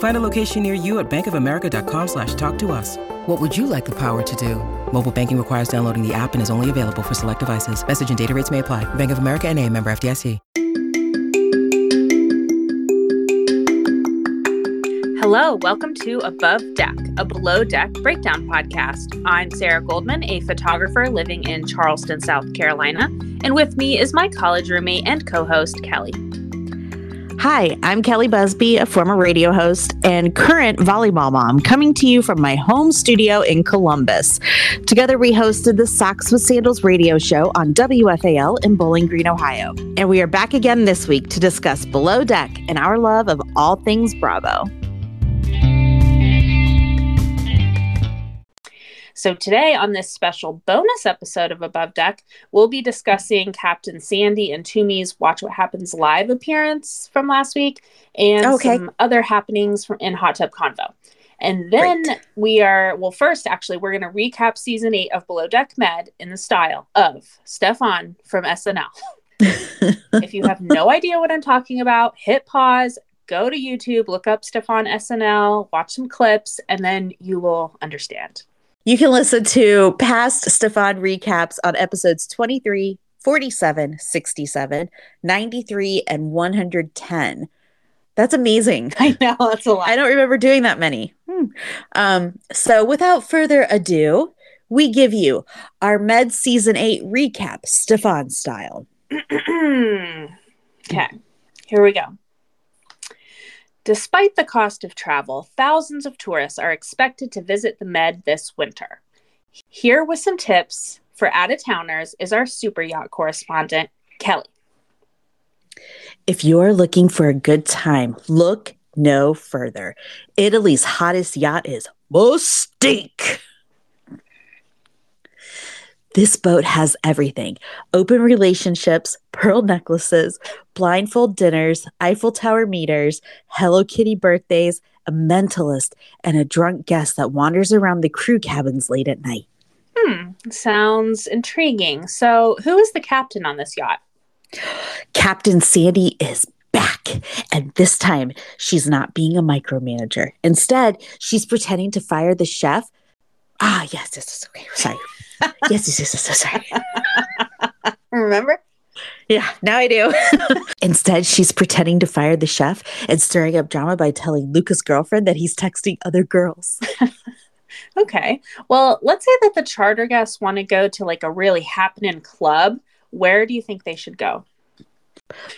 Find a location near you at bankofamerica.com slash talk to us. What would you like the power to do? Mobile banking requires downloading the app and is only available for select devices. Message and data rates may apply. Bank of America and a member FDIC. Hello, welcome to Above Deck, a below deck breakdown podcast. I'm Sarah Goldman, a photographer living in Charleston, South Carolina, and with me is my college roommate and co-host Kelli. Hi, I'm Kelli Busby, a former radio host and current volleyball mom, coming to you from my home studio in Columbus. Together, we hosted the Socks with Sandals radio show on WFAL in Bowling Green, Ohio. And we are back again this week to discuss Below Deck and our love of all things Bravo. So, today on this special bonus episode of Above Deck, we'll be discussing Captain Sandy and Tumi's Watch What Happens live appearance from last week and okay. some other happenings from in Hot Tub Convo. And then Great. we are, well, first, actually, we're going to recap season eight of Below Deck Med in the style of Stefon from SNL. if you have no idea what I'm talking about, hit pause, go to YouTube, look up Stefon SNL, watch some clips, and then you will understand. You can listen to past Stefon recaps on episodes 23, 47, 67, 93, and 110. That's amazing. I know, that's a lot. I don't remember doing that many. Hmm. Um, so, without further ado, we give you our Med Season 8 recap, Stefon style. okay, here we go. Despite the cost of travel, thousands of tourists are expected to visit the Med this winter. Here with some tips for out of towners is our super yacht correspondent, Kelli. If you're looking for a good time, look no further. Italy's hottest yacht is Mustique. This boat has everything open relationships, pearl necklaces, blindfold dinners, Eiffel Tower meters, Hello Kitty birthdays, a mentalist, and a drunk guest that wanders around the crew cabins late at night. Hmm, sounds intriguing. So, who is the captain on this yacht? Captain Sandy is back. And this time, she's not being a micromanager. Instead, she's pretending to fire the chef. Ah, yes, yes, yes okay. Sorry yes, yes, yes, yes, sorry. Remember? Yeah, now I do. Instead, she's pretending to fire the chef and stirring up drama by telling Luka's girlfriend that he's texting other girls. okay. Well, let's say that the charter guests want to go to like a really happening club. Where do you think they should go?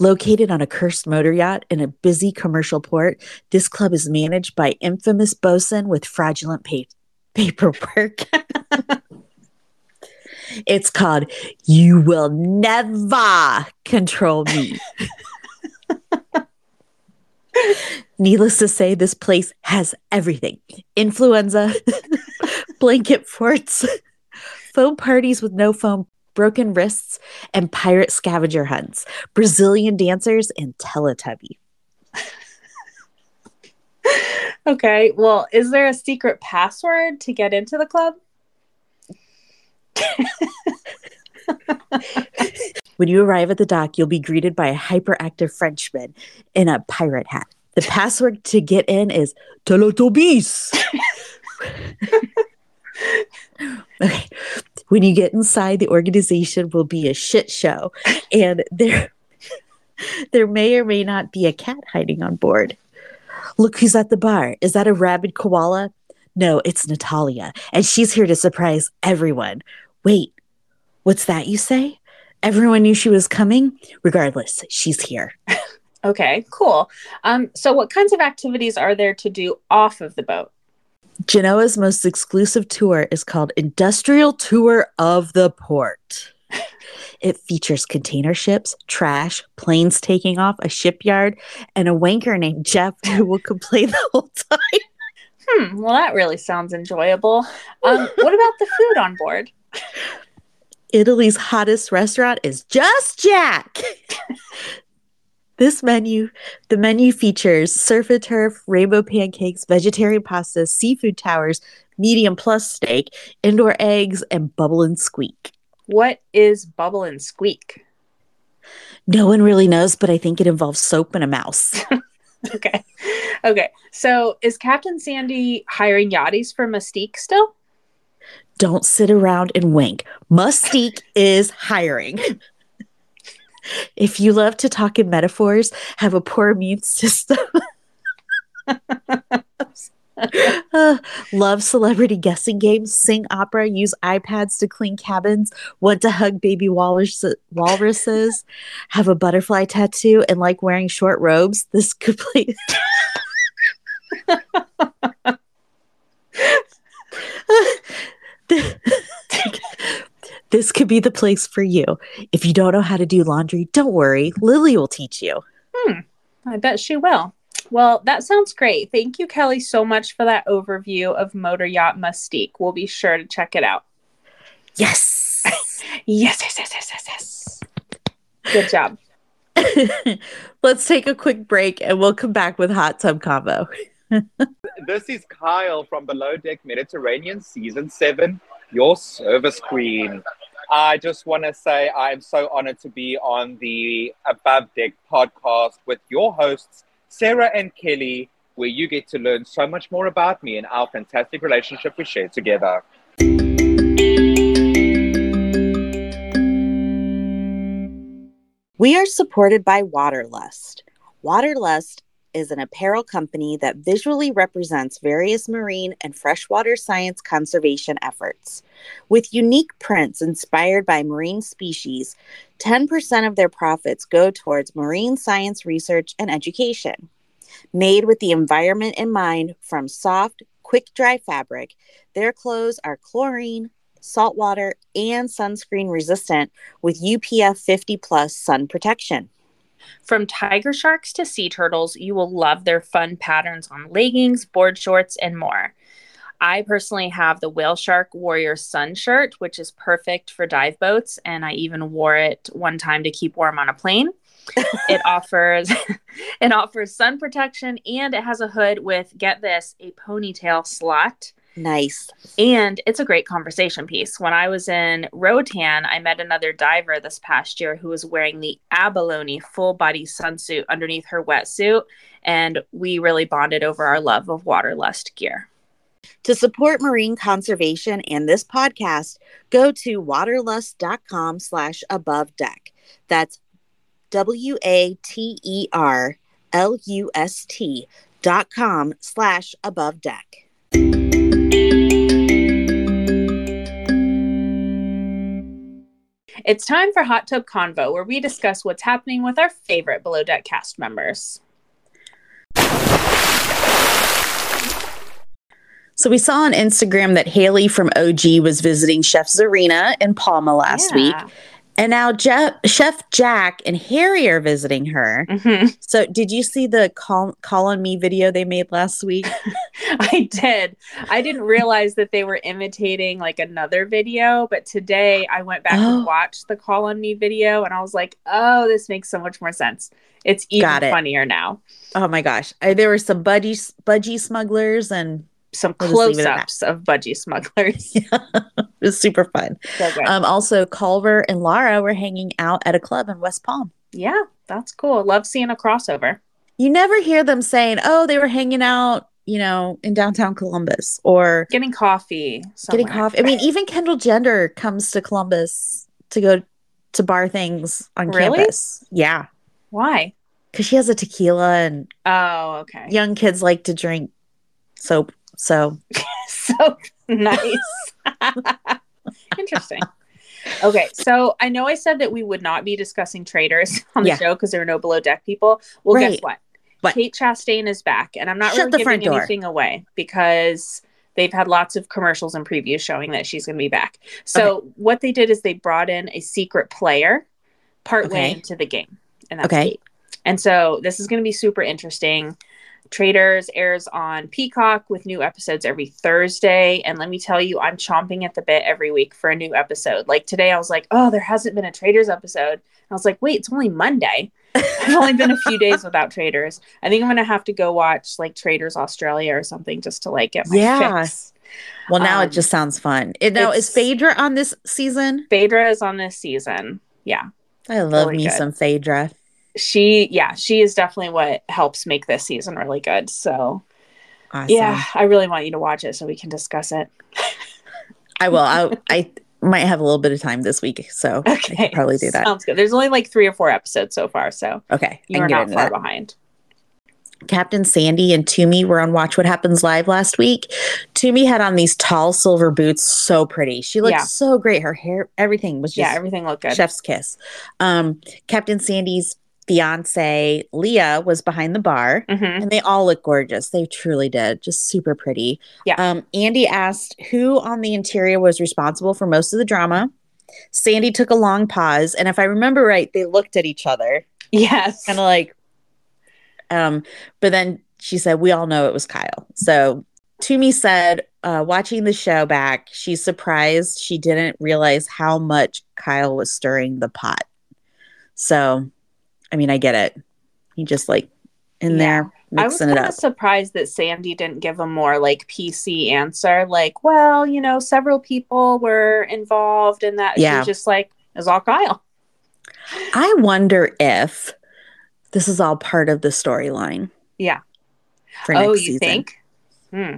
Located on a cursed motor yacht in a busy commercial port, this club is managed by infamous bosun with fraudulent pa- paperwork. It's called You Will Never Control Me. Needless to say, this place has everything influenza, blanket forts, foam parties with no foam, broken wrists, and pirate scavenger hunts, Brazilian dancers, and Teletubby. okay, well, is there a secret password to get into the club? when you arrive at the dock, you'll be greeted by a hyperactive Frenchman in a pirate hat. The password to get in is Teletubbies. okay. When you get inside, the organization will be a shit show, and there, there may or may not be a cat hiding on board. Look who's at the bar. Is that a rabid koala? No, it's Natalya, and she's here to surprise everyone. Wait, what's that you say? Everyone knew she was coming. Regardless, she's here. okay, cool. Um, so, what kinds of activities are there to do off of the boat? Genoa's most exclusive tour is called Industrial Tour of the Port. It features container ships, trash, planes taking off, a shipyard, and a wanker named Jeff who will complain the whole time. Hmm, well, that really sounds enjoyable. Um, what about the food on board? Italy's hottest restaurant is Just Jack. this menu, the menu features surf and turf, rainbow pancakes, vegetarian pastas, seafood towers, medium plus steak, indoor eggs, and bubble and squeak. What is bubble and squeak? No one really knows, but I think it involves soap and a mouse. okay. Okay. So is Captain Sandy hiring yachties for Mustique still? Don't sit around and wink. Mustique is hiring. if you love to talk in metaphors, have a poor immune system. uh, love celebrity guessing games, sing opera, use iPads to clean cabins, want to hug baby walrus- walruses, have a butterfly tattoo, and like wearing short robes. This could play. this could be the place for you. If you don't know how to do laundry, don't worry. Lily will teach you. Hmm. I bet she will. Well, that sounds great. Thank you, Kelli, so much for that overview of Motor Yacht Mustique. We'll be sure to check it out. Yes. yes, yes, yes, yes, yes, yes. Good job. Let's take a quick break and we'll come back with Hot Tub Combo. this is Kyle from Below Deck Mediterranean Season 7, your service queen. I just want to say I'm so honored to be on the Above Deck podcast with your hosts, Sarah and Kelli, where you get to learn so much more about me and our fantastic relationship we share together. We are supported by Waterlust. Waterlust is an apparel company that visually represents various marine and freshwater science conservation efforts. With unique prints inspired by marine species, 10% of their profits go towards marine science research and education. Made with the environment in mind from soft, quick dry fabric, their clothes are chlorine, saltwater, and sunscreen resistant with UPF 50 plus sun protection. From tiger sharks to sea turtles, you will love their fun patterns on leggings, board shorts, and more. I personally have the Whale Shark Warrior Sun shirt, which is perfect for dive boats, and I even wore it one time to keep warm on a plane. it offers it offers sun protection and it has a hood with get this a ponytail slot Nice. And it's a great conversation piece. When I was in Roatan, I met another diver this past year who was wearing the abalone full body sunsuit underneath her wetsuit. And we really bonded over our love of waterlust gear. To support marine conservation and this podcast, go to waterlust.com slash above deck. That's W A T E R L U S T dot com slash above deck. It's time for Hot Tub Convo, where we discuss what's happening with our favorite Below Deck cast members. So we saw on Instagram that Haley from OG was visiting Chef Tzarina in Palma last yeah. week. And now Jeff, Chef Jack and Harry are visiting her. Mm-hmm. So, did you see the call, call on me video they made last week? I did. I didn't realize that they were imitating like another video, but today I went back oh. and watched the call on me video and I was like, oh, this makes so much more sense. It's even it. funnier now. Oh my gosh. I, there were some budgie, budgie smugglers and some we'll close-ups of budgie smugglers. Yeah. it was super fun. So um, also, Culver and Lara were hanging out at a club in West Palm. Yeah, that's cool. Love seeing a crossover. You never hear them saying, "Oh, they were hanging out." You know, in downtown Columbus or getting coffee. Somewhere. Getting coffee. I mean, even Kendall Jenner comes to Columbus to go to bar things on really? campus. Yeah. Why? Because she has a tequila and oh, okay. Young kids like to drink soap. So, so nice. Interesting. Okay, so I know I said that we would not be discussing traitors on the yeah. show because there are no below deck people. Well, right. guess what? what? Kate Chastain is back, and I'm not Shut really giving anything away because they've had lots of commercials and previews showing that she's going to be back. So okay. what they did is they brought in a secret player partway okay. into the game, and that's okay. Kate. And so this is going to be super interesting. Traitors airs on Peacock with new episodes every Thursday. And let me tell you, I'm chomping at the bit every week for a new episode. Like today, I was like, oh, there hasn't been a Traitors episode. And I was like, wait, it's only Monday. I've only been a few days without Traitors. I think I'm going to have to go watch like Traitors Australia or something just to like get my yeah. fix. Well, now um, it just sounds fun. It, now, is Phaedra on this season? Phaedra is on this season. Yeah. I love really me good. some Phaedra she yeah she is definitely what helps make this season really good so awesome. yeah i really want you to watch it so we can discuss it i will I, I might have a little bit of time this week so okay probably do that sounds good there's only like three or four episodes so far so okay you're not far that. behind Captain Sandy and Tumi were on Watch What Happens Live last week. Tumi had on these tall silver boots, so pretty. She looked yeah. so great. Her hair, everything was just yeah, everything looked good. Chef's kiss. Um, Captain Sandy's fiance Leah was behind the bar, mm-hmm. and they all look gorgeous. They truly did, just super pretty. Yeah. Um, Andy asked who on the interior was responsible for most of the drama. Sandy took a long pause, and if I remember right, they looked at each other. Yes, kind of like. Um, but then she said, "We all know it was Kyle." So Tumi said, uh, watching the show back, she's surprised she didn't realize how much Kyle was stirring the pot. So I mean, I get it. He just like in yeah. there mixing it. I was kind of surprised that Sandy didn't give a more like PC answer, like, well, you know, several people were involved in that. Yeah. She just like, is all Kyle. I wonder if this is all part of the storyline. Yeah. For next oh, you season. think? Hmm.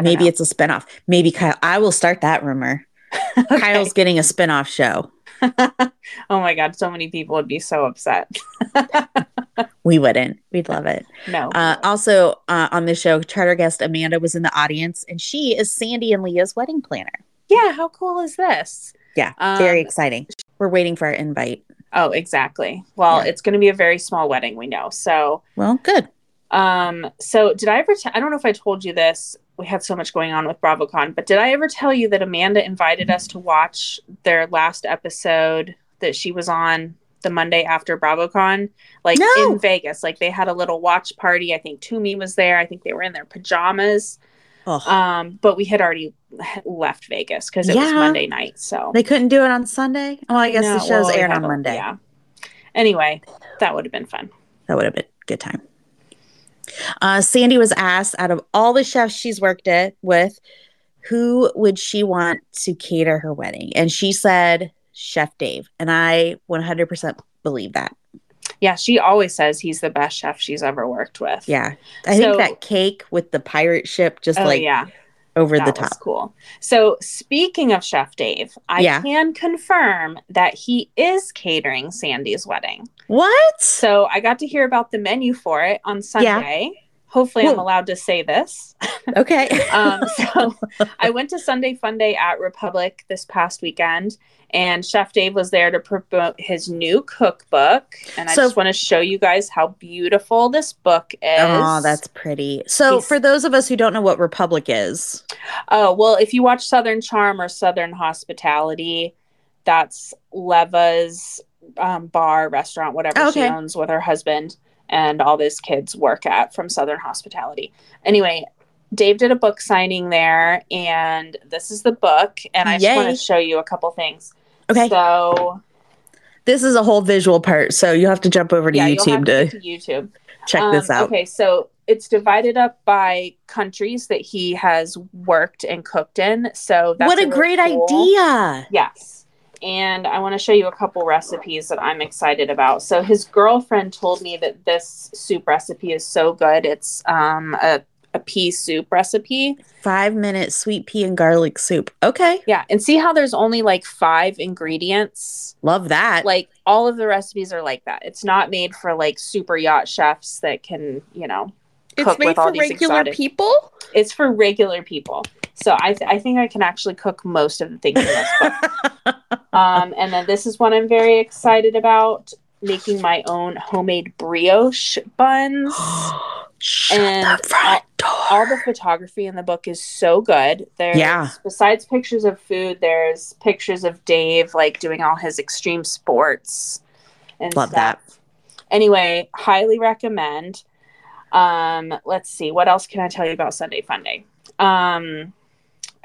Maybe know. it's a spinoff. Maybe Kyle. I will start that rumor. okay. Kyle's getting a spinoff show. oh my god, so many people would be so upset. we wouldn't. We'd love it. No. Uh, also uh, on the show, charter guest Amanda was in the audience, and she is Sandy and Leah's wedding planner. Yeah, how cool is this? Yeah, very um, exciting. We're waiting for our invite. Oh, exactly. Well, yeah. it's going to be a very small wedding, we know. So, well, good. Um, so did I ever? T- I don't know if I told you this we had so much going on with BravoCon. But did I ever tell you that Amanda invited us to watch their last episode that she was on the Monday after BravoCon, like no. in Vegas? Like they had a little watch party. I think Tumi was there. I think they were in their pajamas. Um, but we had already left Vegas because it yeah. was Monday night. So they couldn't do it on Sunday. Well, I guess no, the show's well, aired on Monday. Yeah. Anyway, that would have been fun. That would have been good time. Uh, Sandy was asked out of all the chefs she's worked it with, who would she want to cater her wedding? And she said Chef Dave. And I 100% believe that. Yeah, she always says he's the best chef she's ever worked with. Yeah. I so, think that cake with the pirate ship just oh, like yeah. over that the top. cool. So speaking of Chef Dave, I yeah. can confirm that he is catering Sandy's wedding. What? So I got to hear about the menu for it on Sunday. Yeah. Hopefully, I'm allowed to say this. Okay. um, so I went to Sunday Fun Day at Republic this past weekend, and Chef Dave was there to promote his new cookbook. And I so, just want to show you guys how beautiful this book is. Oh, that's pretty. So, He's, for those of us who don't know what Republic is, oh well, if you watch Southern Charm or Southern Hospitality, that's Leva's um, bar, restaurant, whatever okay. she owns with her husband and all those kids work at from Southern Hospitality. Anyway, Dave did a book signing there, and this is the book. And I Yay. just want to show you a couple things. Okay. So this is a whole visual part, so you have to jump over to yeah, YouTube to, to, YouTube. Check um, this out. Okay, so it's divided up by countries that he has worked and cooked in. So that's what a, a great cool, idea! Yes and I want to show you a couple recipes that I'm excited about. So his girlfriend told me that this soup recipe is so good. It's um, a a pea soup recipe. Five minute sweet pea and garlic soup. Okay. Yeah. And see how there's only like five ingredients? Love that. Like all of the recipes are like that. It's not made for like super yacht chefs that can, you know, cook with all these regular exotic people. It's for regular people. So I, th- I think I can actually cook most of the things in this book. um, and then this is one I'm very excited about making my own homemade brioche buns. and all, all, the photography in the book is so good. There's yeah. besides pictures of food, there's pictures of Dave like doing all his extreme sports and love stuff. that. Anyway, highly recommend. Um, let's see, what else can I tell you about Sunday Funday? Um,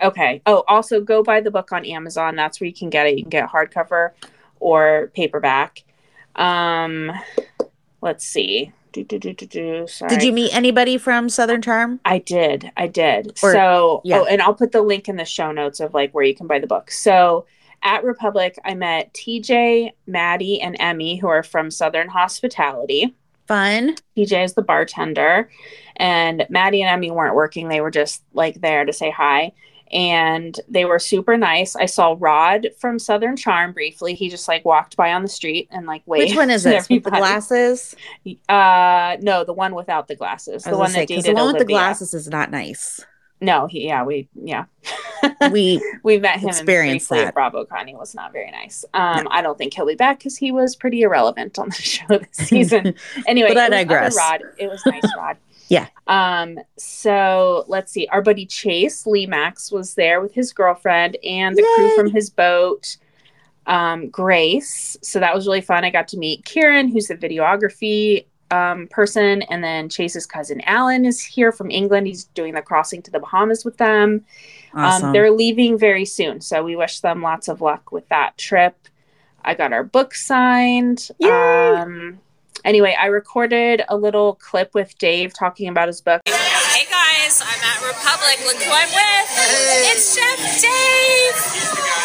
okay. Oh, also go buy the book on Amazon. That's where you can get it. You can get hardcover or paperback. Um, let's see. Do, do, do, do, do. Sorry. Did you meet anybody from Southern Charm? I did. I did. Or, so, yeah. oh, and I'll put the link in the show notes of like where you can buy the book. So, at Republic, I met TJ, Maddie, and Emmy, who are from Southern Hospitality. Fun. TJ is the bartender, and Maddie and Emmy weren't working. They were just like there to say hi and they were super nice. I saw Rod from Southern Charm briefly. He just like walked by on the street and like waved. Which one is this? With the glasses? Uh, no, the one without the glasses. The one say, that dated the one Olivia. with the glasses is not nice. No, he, yeah, we, yeah, we we met him experienced that. at BravoCon. He was not very nice. Um, no. I don't think he'll be back because he was pretty irrelevant on the show this season. anyway, but I digress. Rod, it was nice, Rod. Yeah. Um, so let's see. Our buddy Chase Lemacks was there with his girlfriend and the Yay! crew from his boat, um, Grace. So that was really fun. I got to meet Kieran, who's the videography um, person, and then Chase's cousin Alan is here from England. He's doing the crossing to the Bahamas with them. Um, awesome. Um, they're leaving very soon, so we wish them lots of luck with that trip. I got our book signed. Yay! Um, Anyway, I recorded a little clip with Dave talking about his book. Hey guys, I'm at Republic. Look who I'm with. It's Chef Dave.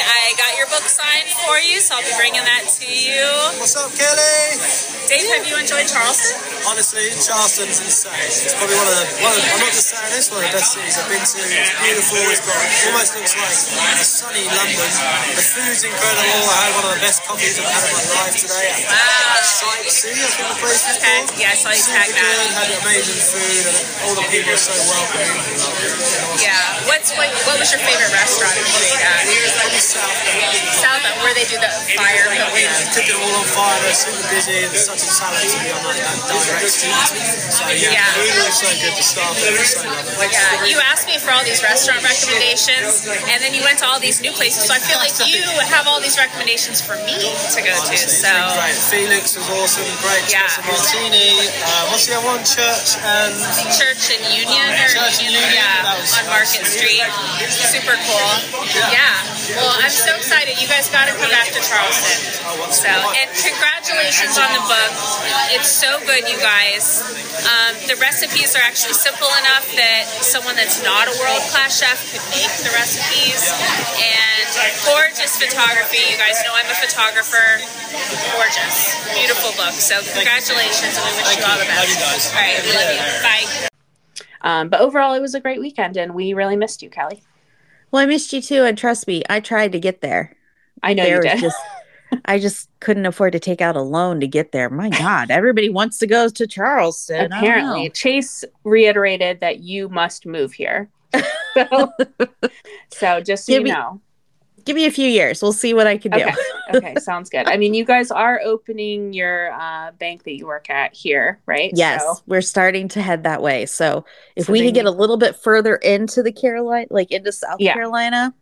I got your book signed for you, so I'll be bringing that to you. What's up, Kelli? Dave, have you enjoyed Charleston? Honestly, Charleston's insane. It's probably one of the, one of, I'm not just saying this, one of the best cities I've been to. It's beautiful. It's got, almost looks like sunny London. The food's incredible. I had one of the best coffees I've had in my life today. Wow. See, I think the place is okay. Yeah, I saw you tag that. Had amazing food, and all the people are so welcoming. Yeah. What's what? What was your favorite restaurant you ate at? South. South, where they do the fire. We took it all on fire. They're super busy. It's such a talent to be on like that direct So yeah, yeah. food was so good. The staff there was so lovely. Yeah. You asked me for all these restaurant recommendations, and then you went to all these new places. So I feel like you have all these recommendations for me to go to. So Felix was awesome great yeah. martini. Uh, what's the other one? Church and Church and Union or Church Union, Union? yeah, on Market Street. Super cool. Yeah. yeah. Well, I'm so excited. You guys got to come back to Charleston. So, and congratulations on the book. It's so good, you guys. Um, the recipes are actually simple enough that someone that's not a world class chef could make the recipes. And gorgeous photography. You guys know I'm a photographer. Gorgeous, beautiful book. So congratulations, and we wish you all the best. All right, we love you. Bye. Um, but overall, it was a great weekend, and we really missed you, Kelli. Well, I missed you too, and trust me, I tried to get there. I know there you did. Just, I just couldn't afford to take out a loan to get there. My God, everybody wants to go to Charleston. Apparently, Chase reiterated that you must move here. so, so just so you know, give me a few years. We'll see what I can do. Okay, okay sounds good. I mean, you guys are opening your uh, bank that you work at here, right? Yes, so. we're starting to head that way. So if so we can get a little bit further into the Carolina, like into South yeah. Carolina,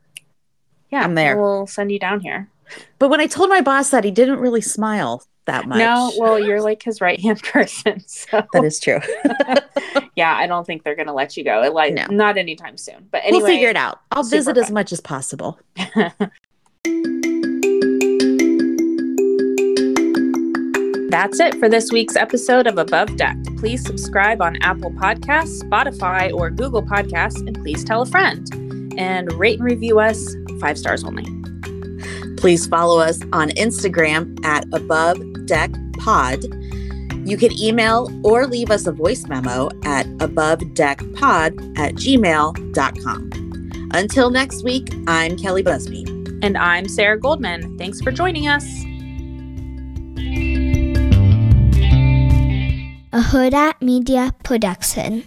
yeah, I'm there. We'll send you down here. But when I told my boss that, he didn't really smile that much. No, well, you're like his right hand person. So that is true. yeah, I don't think they're gonna let you go. Like no. not anytime soon. But anyway, we'll figure it out. I'll visit fun. as much as possible. That's it for this week's episode of Above Deck. Please subscribe on Apple Podcasts, Spotify, or Google Podcasts, and please tell a friend. And rate and review us five stars only. Please follow us on Instagram at Above Deck Pod. You can email or leave us a voice memo at abovedeckpod at gmail.com. Until next week, I'm Kelli Busby. And I'm Sarah Goldman. Thanks for joining us. a Hurrdat Media Production.